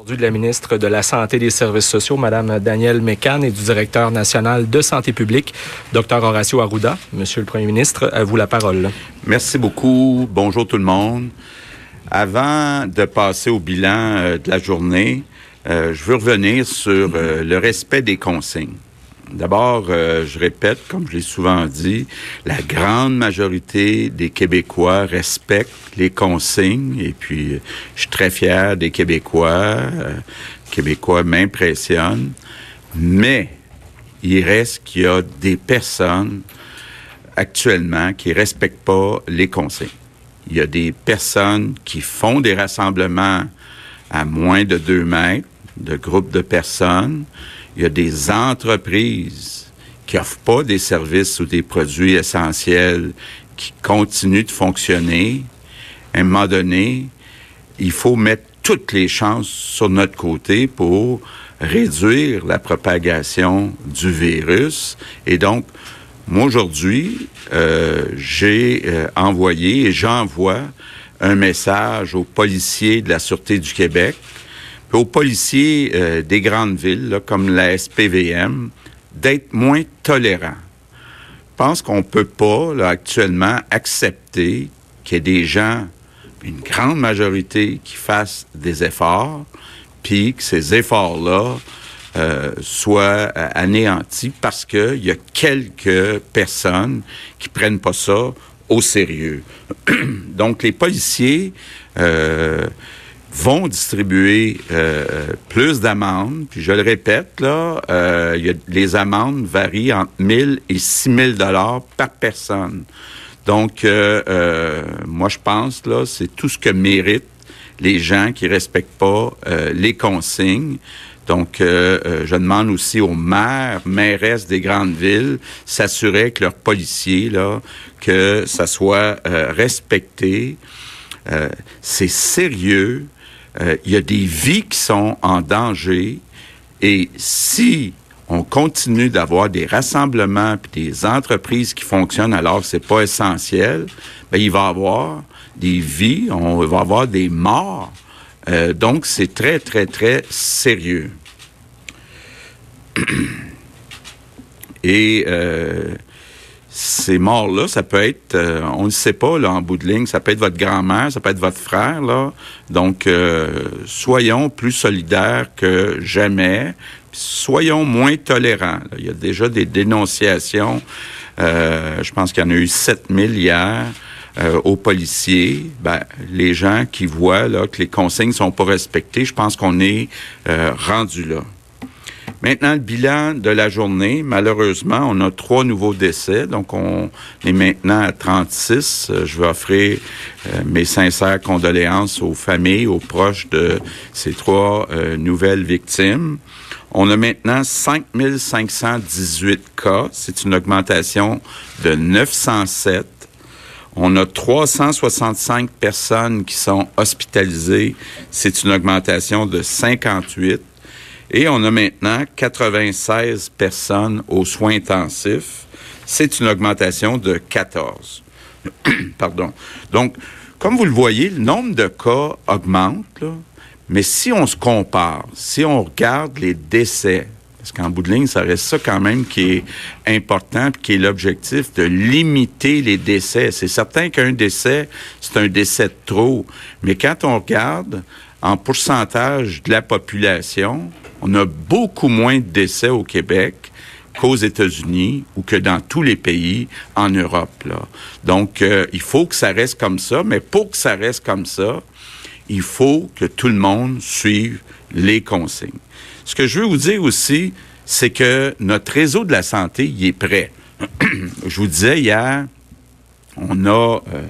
Aujourd'hui, de la ministre de la Santé et des Services sociaux, Mme Danielle Mécan, et du directeur national de santé publique, Dr Horacio Arruda. Monsieur le Premier ministre, à vous la parole. Merci beaucoup. Bonjour tout le monde. Avant de passer au bilan euh, de la journée, euh, je veux revenir sur euh, le respect des consignes. D'abord, euh, je répète, comme je l'ai souvent dit, la grande majorité des Québécois respectent les consignes et puis je suis très fier des Québécois. Euh, Québécois m'impressionnent. Mais il reste qu'il y a des personnes actuellement qui respectent pas les consignes. Il y a des personnes qui font des rassemblements à moins de deux mètres, de groupes de personnes il y a des entreprises qui n'offrent pas des services ou des produits essentiels qui continuent de fonctionner. À un moment donné, il faut mettre toutes les chances sur notre côté pour réduire la propagation du virus. Et donc, moi, aujourd'hui, euh, j'ai euh, envoyé et j'envoie un message aux policiers de la Sûreté du Québec, aux policiers euh, des grandes villes, comme la SPVM, d'être moins tolérants. Je pense qu'on ne peut pas, actuellement, accepter qu'il y ait des gens, une grande majorité, qui fassent des efforts, puis que ces efforts-là euh, soient euh, anéantis parce qu'il y a quelques personnes qui prennent pas ça au sérieux. Donc, les policiers... Euh, vont distribuer euh, plus d'amendes. Puis je le répète, là, euh, y a, les amendes varient entre 1000 et 6000 dollars par personne. Donc, euh, euh, moi, je pense, là, c'est tout ce que méritent les gens qui respectent pas euh, les consignes. Donc, euh, je demande aussi aux maires, mairesses des grandes villes, s'assurer que leurs policiers, là, que ça soit respecté. c'est sérieux. Euh, il y a des vies qui sont en danger et si on continue d'avoir des rassemblements puis des entreprises qui fonctionnent alors c'est pas essentiel, ben il va y avoir des vies, on va avoir des morts. Euh, donc c'est très très très sérieux. Et euh, ces morts-là, ça peut être, euh, on ne sait pas, là, en bout de ligne, ça peut être votre grand-mère, ça peut être votre frère, là. Donc, euh, soyons plus solidaires que jamais. Soyons moins tolérants. Il y a déjà des dénonciations. Euh, je pense qu'il y en a eu 7000 hier. aux policiers, ben, les gens qui voient là, que les consignes sont pas respectées, je pense qu'on est rendu là. Maintenant, le bilan de la journée, malheureusement, on a trois nouveaux décès, donc on est maintenant à 36. Euh, je veux offrir euh, mes sincères condoléances aux familles, aux proches de ces trois euh, nouvelles victimes. On a maintenant 5518 cas, c'est une augmentation de 907. On a 365 personnes qui sont hospitalisées, c'est une augmentation de 58. Et on a maintenant 96 personnes aux soins intensifs. C'est une augmentation de 14. Pardon. Donc, comme vous le voyez, le nombre de cas augmente, là, mais si on se compare, si on regarde les décès, parce qu'en bout de ligne, ça reste ça quand même qui est important, qui est l'objectif de limiter les décès. C'est certain qu'un décès, c'est un décès de trop, mais quand on regarde en pourcentage de la population, on a beaucoup moins de décès au Québec qu'aux États-Unis ou que dans tous les pays en Europe. Là. Donc, euh, il faut que ça reste comme ça, mais pour que ça reste comme ça, il faut que tout le monde suive les consignes. Ce que je veux vous dire aussi, c'est que notre réseau de la santé, il est prêt. je vous disais hier, on a euh,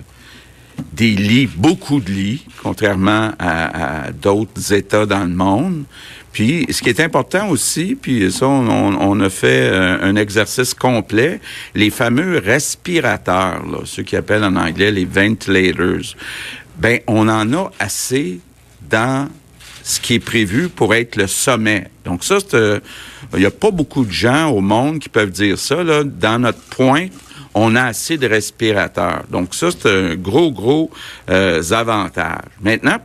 des lits, beaucoup de lits, contrairement à, d'autres États dans le monde. Puis, ce qui est important aussi, puis ça, on, a fait un, un, exercice complet, les fameux respirateurs, là, ceux qui appellent en anglais les ventilators, ben, on en a assez dans ce qui est prévu pour être le sommet. Donc ça, il n'y a pas beaucoup de gens au monde qui peuvent dire ça. Là. Dans notre point, on a assez de respirateurs. Donc ça, c'est un gros, gros euh, avantage. Maintenant,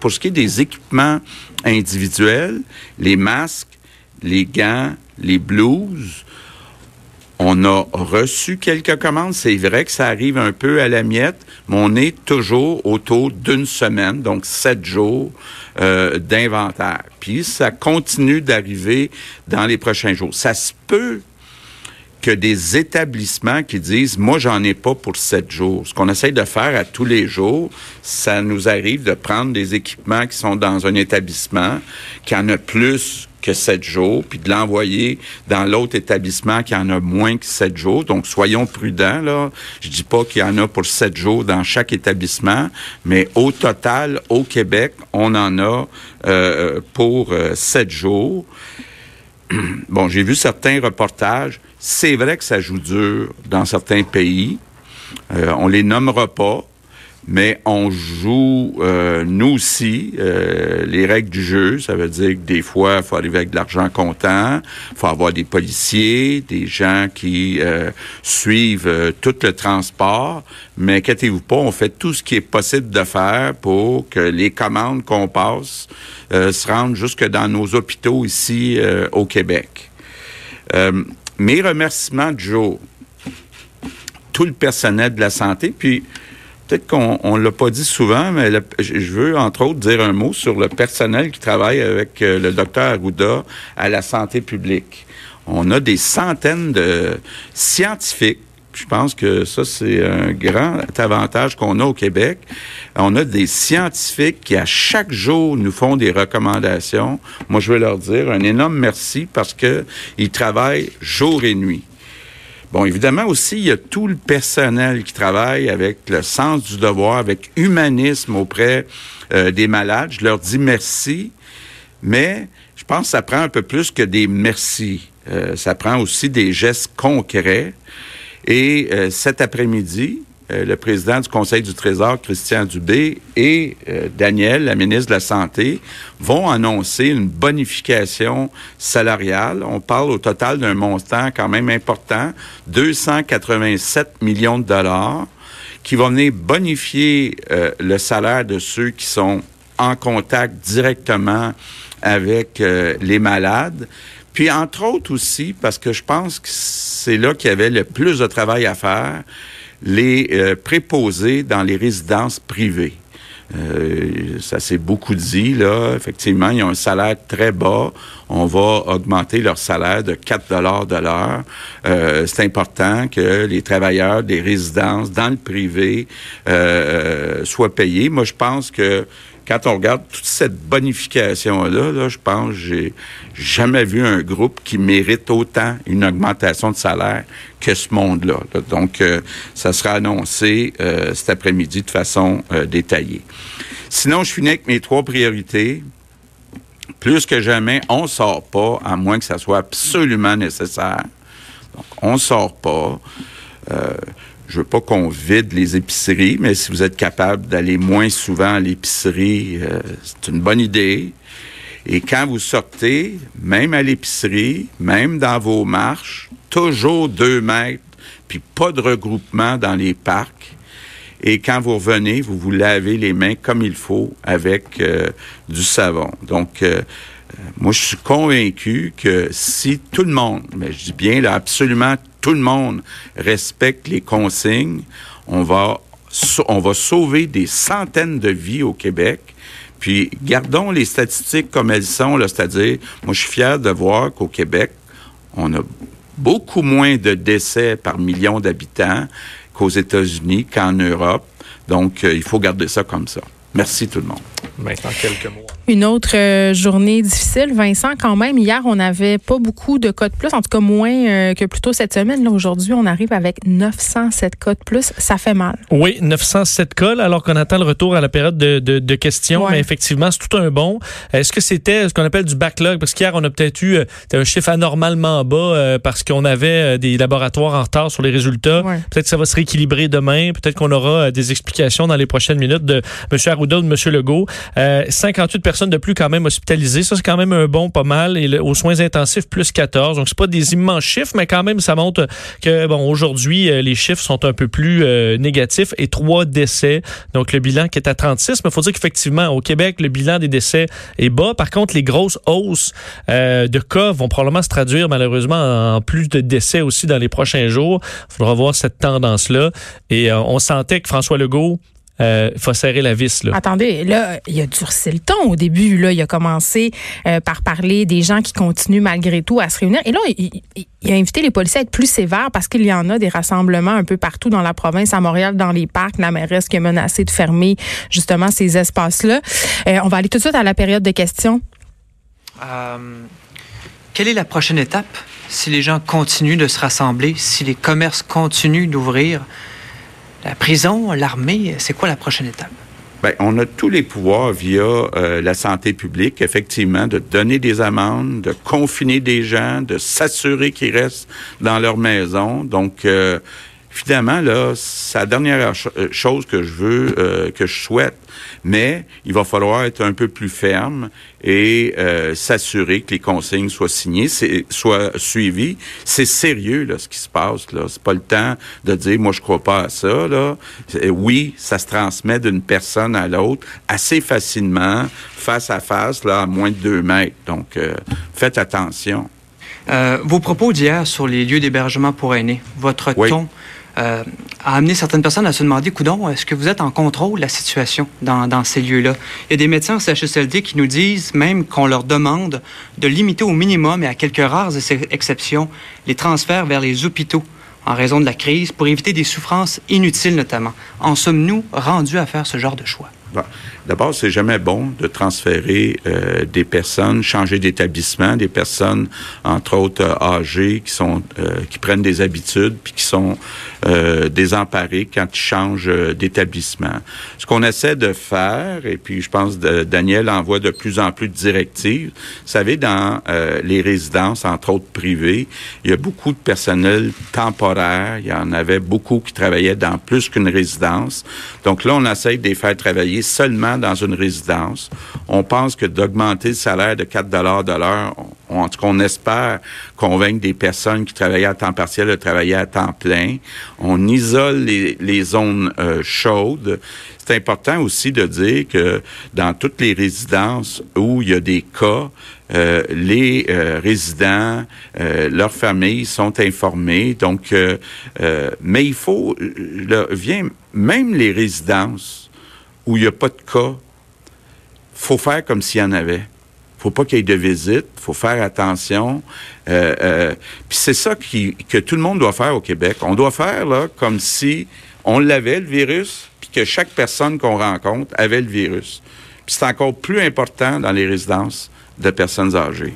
pour, ce qui est des équipements individuels, les masques, les gants, les blouses, on a reçu quelques commandes. C'est vrai que ça arrive un peu à la miette, mais on est toujours autour d'une semaine, donc sept jours euh, d'inventaire. Puis ça continue d'arriver dans les prochains jours. Ça se peut que des établissements qui disent, moi, j'en ai pas pour sept jours. Ce qu'on essaye de faire à tous les jours, ça nous arrive de prendre des équipements qui sont dans un établissement, qui en a plus que sept jours, puis de l'envoyer dans l'autre établissement qui en a moins que sept jours. Donc, soyons prudents, là. Je dis pas qu'il y en a pour sept jours dans chaque établissement, mais au total, au Québec, on en a euh, pour euh, sept jours. Bon, j'ai vu certains reportages c'est vrai que ça joue dur dans certains pays. Euh, on les nommera pas, mais on joue, euh, nous aussi, euh, les règles du jeu. Ça veut dire que des fois, il faut arriver avec de l'argent comptant, il faut avoir des policiers, des gens qui euh, suivent tout le transport. Mais inquiétez-vous pas, on fait tout ce qui est possible de faire pour que les commandes qu'on passe se rendent jusque dans nos hôpitaux ici au Québec mes remerciements de jour, tout le personnel de la santé, puis peut-être qu'on ne l'a pas dit souvent, mais je veux entre autres dire un mot sur le personnel qui travaille avec euh, le docteur Arruda à la santé publique. On a des centaines de scientifiques je pense que ça, c'est un grand avantage qu'on a au Québec. On a des scientifiques qui, à chaque jour, nous font des recommandations. Moi, je veux leur dire un énorme merci parce qu'ils travaillent jour et nuit. Bon, évidemment aussi, il y a tout le personnel qui travaille avec le sens du devoir, avec humanisme auprès euh, des malades. Je leur dis merci, mais je pense que ça prend un peu plus que des merci. Euh, ça prend aussi des gestes concrets. Et euh, cet après-midi, euh, le président du Conseil du Trésor, Christian Dubé, et euh, Daniel, la ministre de la Santé, vont annoncer une bonification salariale. On parle au total d'un montant quand même important, 287 millions de dollars, qui vont venir bonifier le salaire de ceux qui sont en contact directement avec les malades. Puis, entre autres aussi, parce que je pense que c'est là qu'il y avait le plus de travail à faire, les euh, préposés dans les résidences privées. Euh, ça s'est beaucoup dit, là. Effectivement, ils ont un salaire très bas. On va augmenter leur salaire de 4 dollars de l'heure. Euh, c'est important que les travailleurs des résidences dans le privé soient payés. Moi, je pense que quand on regarde toute cette bonification-là, là, je pense que j'ai jamais vu un groupe qui mérite autant une augmentation de salaire que ce monde-là. Donc, euh, ça sera annoncé euh, cet après-midi de façon euh, détaillée. Sinon, je finis avec mes trois priorités. Plus que jamais, on sort pas, à moins que ça soit absolument nécessaire. Donc, on sort pas. Je veux pas qu'on vide les épiceries, mais si vous êtes capable d'aller moins souvent à l'épicerie, euh, c'est une bonne idée. Et quand vous sortez, même à l'épicerie, même dans vos marches, toujours deux mètres, puis pas de regroupement dans les parcs. Et quand vous revenez, vous vous lavez les mains comme il faut avec euh, du savon. Donc, euh, moi, je suis convaincu que si tout le monde, mais je dis bien là, absolument tout le monde respecte les consignes, on va, on va sauver des centaines de vies au Québec. Puis gardons les statistiques comme elles sont, c'est-à-dire, moi je suis fier de voir qu'au Québec, on a beaucoup moins de décès par million d'habitants qu'aux États-Unis, qu'en Europe. Donc, euh, il faut garder ça comme ça. Merci tout le monde. Maintenant, quelques mots. Une autre euh, journée difficile, Vincent, quand même. Hier, on n'avait pas beaucoup de cas de plus, en tout cas moins euh, que plus tôt cette semaine. Là, aujourd'hui, on arrive avec 907 cas de plus. Ça fait mal. Oui, 907 cas, alors qu'on attend le retour à la période de, de, questions. Mais effectivement, c'est tout un bon. Est-ce que c'était ce qu'on appelle du backlog? Parce qu'hier, on a peut-être eu euh, un chiffre anormalement bas parce qu'on avait des laboratoires en retard sur les résultats. Peut-être que ça va se rééquilibrer demain. Peut-être qu'on aura des explications dans les prochaines minutes de M. Arruda ou de M. Legault. 58 personnes de plus quand même hospitalisées. Ça, c'est quand même un bon pas mal. Et aux soins intensifs, plus 14. Donc, c'est pas des immenses chiffres, mais quand même, ça montre que, bon, aujourd'hui, euh, les chiffres sont un peu plus euh, négatifs et trois décès. Donc, le bilan qui est à 36. Mais il faut dire qu'effectivement, au Québec, le bilan des décès est bas. Par contre, les grosses hausses euh, de cas vont probablement se traduire malheureusement en plus de décès aussi dans les prochains jours. Il faudra voir cette tendance-là. Et on sentait que François Legault euh, il faut serrer la vis. Là. Attendez, là, il a durci le ton au début. Là, il a commencé euh, par parler des gens qui continuent malgré tout à se réunir. Et là, il, a invité les policiers à être plus sévères parce qu'il y en a des rassemblements un peu partout dans la province, à Montréal, dans les parcs. La mairesse qui a menacé de fermer justement ces espaces-là. Euh, on va aller tout de suite à la période de questions. quelle est la prochaine étape si les gens continuent de se rassembler, si les commerces continuent d'ouvrir? La prison, l'armée, c'est quoi la prochaine étape? Bien, on a tous les pouvoirs via euh, la santé publique, effectivement, de donner des amendes, de confiner des gens, de s'assurer qu'ils restent dans leur maison. Donc, euh, finalement, là, c'est la dernière euh, chose que je veux, euh, que je souhaite. Mais il va falloir être un peu plus ferme et euh, s'assurer que les consignes soient signées, soient suivies. C'est sérieux, là, ce qui se passe, là. C'est pas le temps de dire, moi, je crois pas à ça, là. Oui, ça se transmet d'une personne à l'autre assez facilement, face à face, là, à moins de deux mètres. Donc, faites attention. vos propos d'hier sur les lieux d'hébergement pour aînés, votre ton euh, a amené certaines personnes à se demander, coudon, est-ce que vous êtes en contrôle de la situation dans, ces lieux-là? Il y a des médecins au CHSLD qui nous disent même qu'on leur demande de limiter au minimum et à quelques rares exceptions les transferts vers les hôpitaux en raison de la crise pour éviter des souffrances inutiles notamment. En sommes-nous rendus à faire ce genre de choix? D'abord, c'est jamais bon de transférer euh, des personnes, changer d'établissement, des personnes, entre autres euh, âgées, qui sont, euh, qui prennent des habitudes, puis qui sont désemparées quand ils changent d'établissement. Ce qu'on essaie de faire, et puis je pense que Daniel envoie de plus en plus de directives. Vous savez, dans les résidences, entre autres privées, il y a beaucoup de personnel temporaire. Il y en avait beaucoup qui travaillaient dans plus qu'une résidence. Donc là, on essaie de les faire travailler seulement dans une résidence. On pense que d'augmenter le salaire de 4 dollars de l'heure, en tout cas, on espère convaincre des personnes qui travaillaient à temps partiel de travailler à temps plein. On isole les, zones euh, chaudes. C'est important aussi de dire que dans toutes les résidences où il y a des cas, euh, les euh, résidents, leurs familles sont informés. Donc, mais il faut, vient même les résidences où il n'y a pas de cas, faut faire comme s'il y en avait. faut pas qu'il y ait de visite, faut faire attention. Euh, euh, puis c'est ça qui, que tout le monde doit faire au Québec. On doit faire là comme si on l'avait, le virus, puis que chaque personne qu'on rencontre avait le virus. Puis c'est encore plus important dans les résidences de personnes âgées.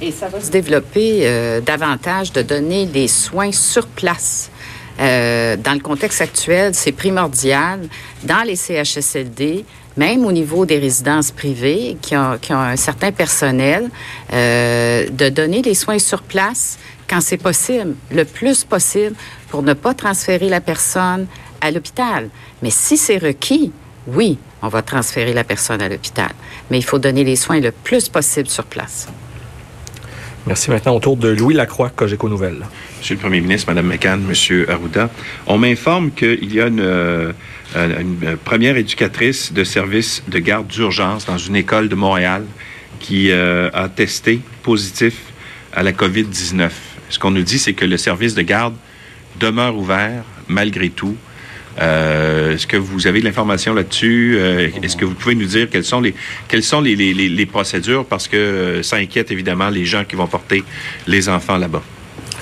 Et ça va se développer euh, davantage de donner des soins sur place. Euh, dans le contexte actuel, c'est primordial dans les CHSLD, même au niveau des résidences privées qui ont, un certain personnel, euh, de donner les soins sur place quand c'est possible, le plus possible, pour ne pas transférer la personne à l'hôpital. Mais si c'est requis, oui, on va transférer la personne à l'hôpital. Mais il faut donner les soins le plus possible sur place. Merci. Maintenant, autour de Louis Lacroix, Cogeco Nouvelles. Monsieur le Premier ministre, Madame McCann, Monsieur Arruda, on m'informe qu'il y a une, euh, première éducatrice de service de garde d'urgence dans une école de Montréal qui euh, a testé positif à la COVID-19. Ce qu'on nous dit, c'est que le service de garde demeure ouvert malgré tout. Euh, est-ce que vous avez de l'information là-dessus? Euh, est-ce que vous pouvez nous dire quelles sont les quelles sont les, les, les procédures? Parce que euh, ça inquiète évidemment les gens qui vont porter les enfants là-bas.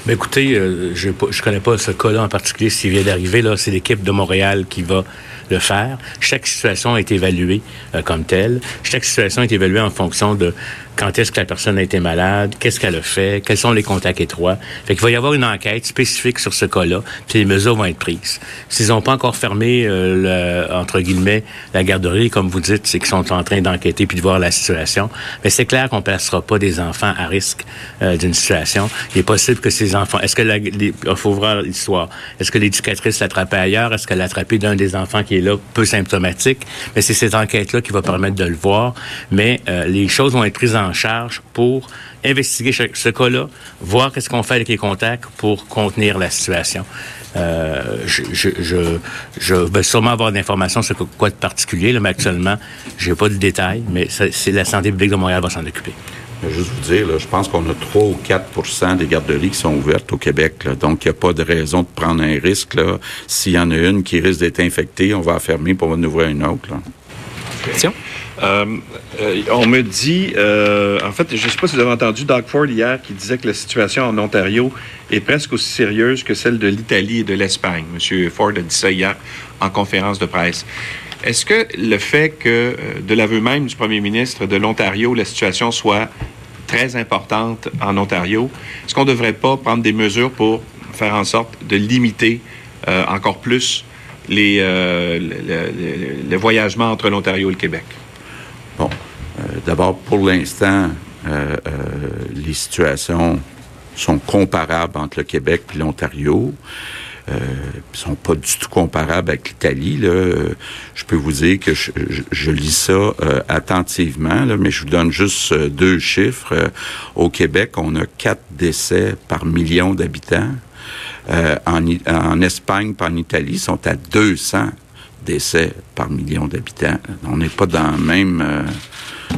Mais écoutez, je ne connais pas ce cas-là en particulier, s'il vient d'arriver. Là, c'est l'équipe de Montréal qui va le faire. Chaque situation est évaluée comme telle. Chaque situation est évaluée en fonction de quand est-ce que la personne a été malade, qu'est-ce qu'elle a fait, quels sont les contacts étroits. Fait qu'il va y avoir une enquête spécifique sur ce cas-là, puis les mesures vont être prises. S'ils n'ont pas encore fermé, euh, le, entre guillemets, la garderie, comme vous dites, c'est qu'ils sont en train d'enquêter puis de voir la situation. Mais c'est clair qu'on ne placera pas des enfants à risque euh, d'une situation. Il est possible que ces les enfants. Est-ce que il faut voir. Est-ce que l'éducatrice l'attrapait ailleurs? Est-ce qu'elle l'a attrapé d'un des enfants qui est là, peu symptomatique? Mais c'est cette enquête-là qui va permettre de le voir. Mais euh, les choses vont être prises en charge pour investiguer ce cas-là, voir qu'est-ce qu'on fait avec les contacts pour contenir la situation. Euh, je, je, vais sûrement avoir d'informations sur quoi de particulier, mais actuellement, je n'ai pas de détails, mais c'est la santé publique de Montréal va s'en occuper. Je vais juste vous dire, je pense qu'on a 3 ou 4 des garderies qui sont ouvertes au Québec. donc, il n'y a pas de raison de prendre un risque. S'il y en a une qui risque d'être infectée, on va la fermer pour en ouvrir une autre. Question? Euh, euh, on me dit, euh, en fait, je ne sais pas si vous avez entendu Doug Ford hier qui disait que la situation en Ontario est presque aussi sérieuse que celle de l'Italie et de l'Espagne. Monsieur Ford a dit ça hier en conférence de presse. Est-ce que le fait que, de l'aveu même du premier ministre de l'Ontario, la situation soit très importante en Ontario, est-ce qu'on ne devrait pas prendre des mesures pour faire en sorte de limiter encore plus les, le voyagement entre l'Ontario et le Québec? Bon, euh, d'abord, pour l'instant, euh, euh, les situations sont comparables entre le Québec et l'Ontario. Euh, sont pas du tout comparables avec l'Italie. Je peux vous dire que je, lis ça attentivement, là, mais je vous donne juste deux chiffres. au Québec, on a quatre décès par million d'habitants. en, en Espagne, en Italie, sont à 200 décès par million d'habitants. On n'est pas dans le même... Euh,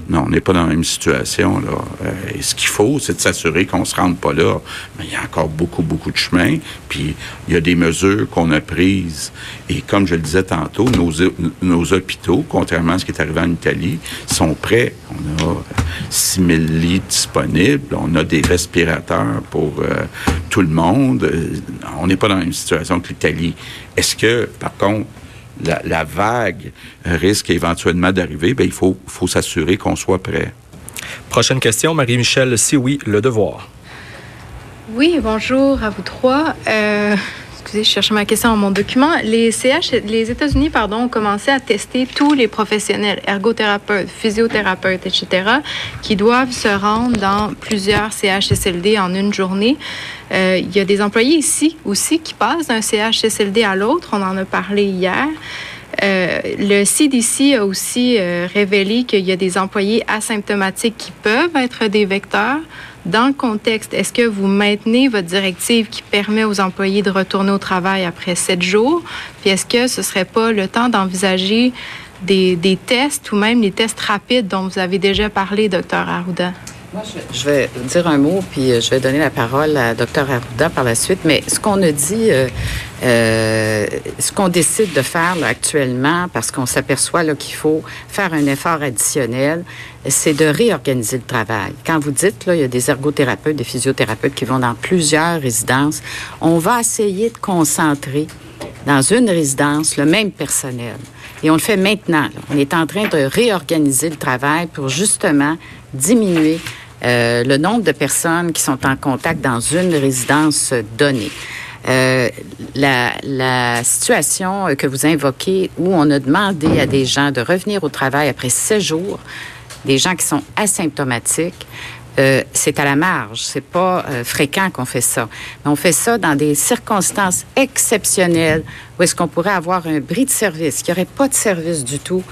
non, on n'est pas dans la même situation. Là. Euh, ce qu'il faut, c'est de s'assurer qu'on ne se rende pas là. Mais il y a encore beaucoup, beaucoup de chemin. Puis il y a des mesures qu'on a prises. Et comme je le disais tantôt, nos, hôpitaux, contrairement à ce qui est arrivé en Italie, sont prêts. On a 6 000 lits disponibles. On a des respirateurs pour euh, tout le monde. On n'est pas dans la même situation que l'Italie. Est-ce que, par contre, la, vague risque éventuellement d'arriver, ben, il faut, faut s'assurer qu'on soit prêt. Prochaine question, Marie-Michel, si oui, le devoir. Oui, bonjour à vous trois. Euh, excusez, je cherche ma question dans mon document. Les CH, les États-Unis, pardon, ont commencé à tester tous les professionnels, ergothérapeutes, physiothérapeutes, etc., qui doivent se rendre dans plusieurs CHSLD en une journée. Euh, il y a des employés ici aussi qui passent d'un CHSLD à l'autre. On en a parlé hier. Euh, le CDC a aussi euh, révélé qu'il y a des employés asymptomatiques qui peuvent être des vecteurs. Dans le contexte, est-ce que vous maintenez votre directive qui permet aux employés de retourner au travail après sept jours? Puis est-ce que ce serait pas le temps d'envisager des, des, tests ou même les tests rapides dont vous avez déjà parlé, docteur Arruda? Moi, je vais dire un mot, puis euh, je vais donner la parole à Dr. Arruda par la suite. Mais ce qu'on a dit, euh, euh, ce qu'on décide de faire actuellement, parce qu'on s'aperçoit qu'il faut faire un effort additionnel, c'est de réorganiser le travail. Quand vous dites, là, il y a des ergothérapeutes, des physiothérapeutes qui vont dans plusieurs résidences, on va essayer de concentrer dans une résidence le même personnel. Et on le fait maintenant. On est en train de réorganiser le travail pour justement diminuer euh, le nombre de personnes qui sont en contact dans une résidence donnée. Euh, la, situation que vous invoquez, où on a demandé à des gens de revenir au travail après sept jours, des gens qui sont asymptomatiques, euh, c'est à la marge. C'est pas fréquent qu'on fait ça. Mais on fait ça dans des circonstances exceptionnelles où est-ce qu'on pourrait avoir un bris de service, qu'il n'y aurait pas de service du tout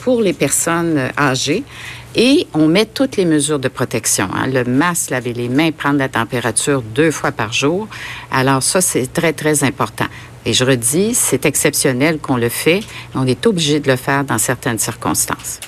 pour les personnes âgées. Et on met toutes les mesures de protection. Hein. Le masque, laver les mains, prendre la température deux fois par jour. Alors ça, c'est très, très important. Et je redis, c'est exceptionnel qu'on le fait. On est obligé de le faire dans certaines circonstances.